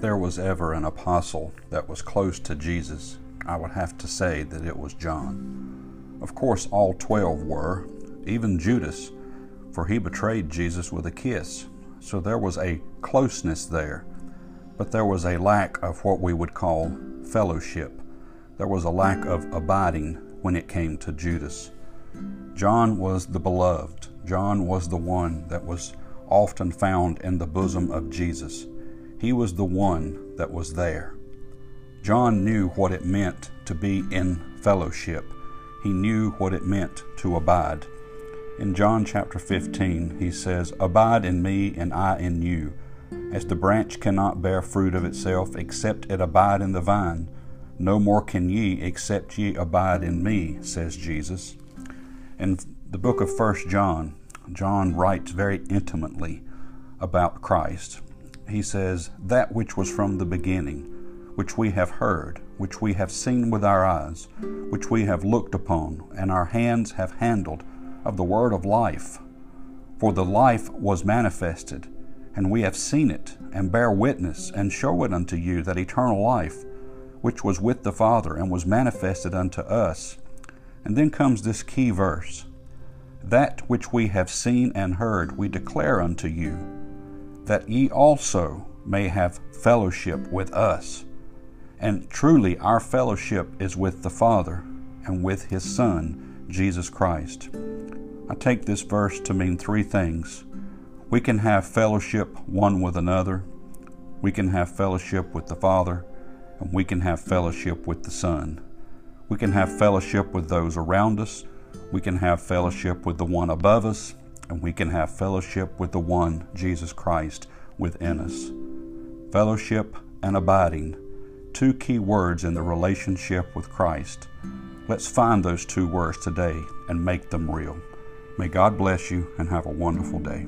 There was ever an apostle that was close to Jesus, I would have to say that it was John. Of course, all twelve were, even Judas, for he betrayed Jesus with a kiss. So there was a closeness there, but there was a lack of what we would call fellowship. There was a lack of abiding when it came to Judas. John was the beloved. John was the one that was often found in the bosom of Jesus. He was the one that was there. John knew what it meant to be in fellowship. He knew what it meant to abide. In John chapter 15, he says, Abide in me, and I in you. As the branch cannot bear fruit of itself except it abide in the vine, no more can ye except ye abide in me, says Jesus. In the book of First John, John writes very intimately about Christ. He says, That which was from the beginning, which we have heard, which we have seen with our eyes, which we have looked upon, and our hands have handled of the word of life. For the life was manifested, and we have seen it, and bear witness, and show it unto you that eternal life, which was with the Father, and was manifested unto us. And then comes this key verse That which we have seen and heard, we declare unto you, that ye also may have fellowship with us. And truly, our fellowship is with the Father and with His Son, Jesus Christ. I take this verse to mean three things. We can have fellowship one with another, we can have fellowship with the Father, and we can have fellowship with the Son. We can have fellowship with those around us, we can have fellowship with the one above us, and we can have fellowship with the one, Jesus Christ, within us. Fellowship and abiding, two key words in the relationship with Christ. Let's find those two words today and make them real. May God bless you and have a wonderful day.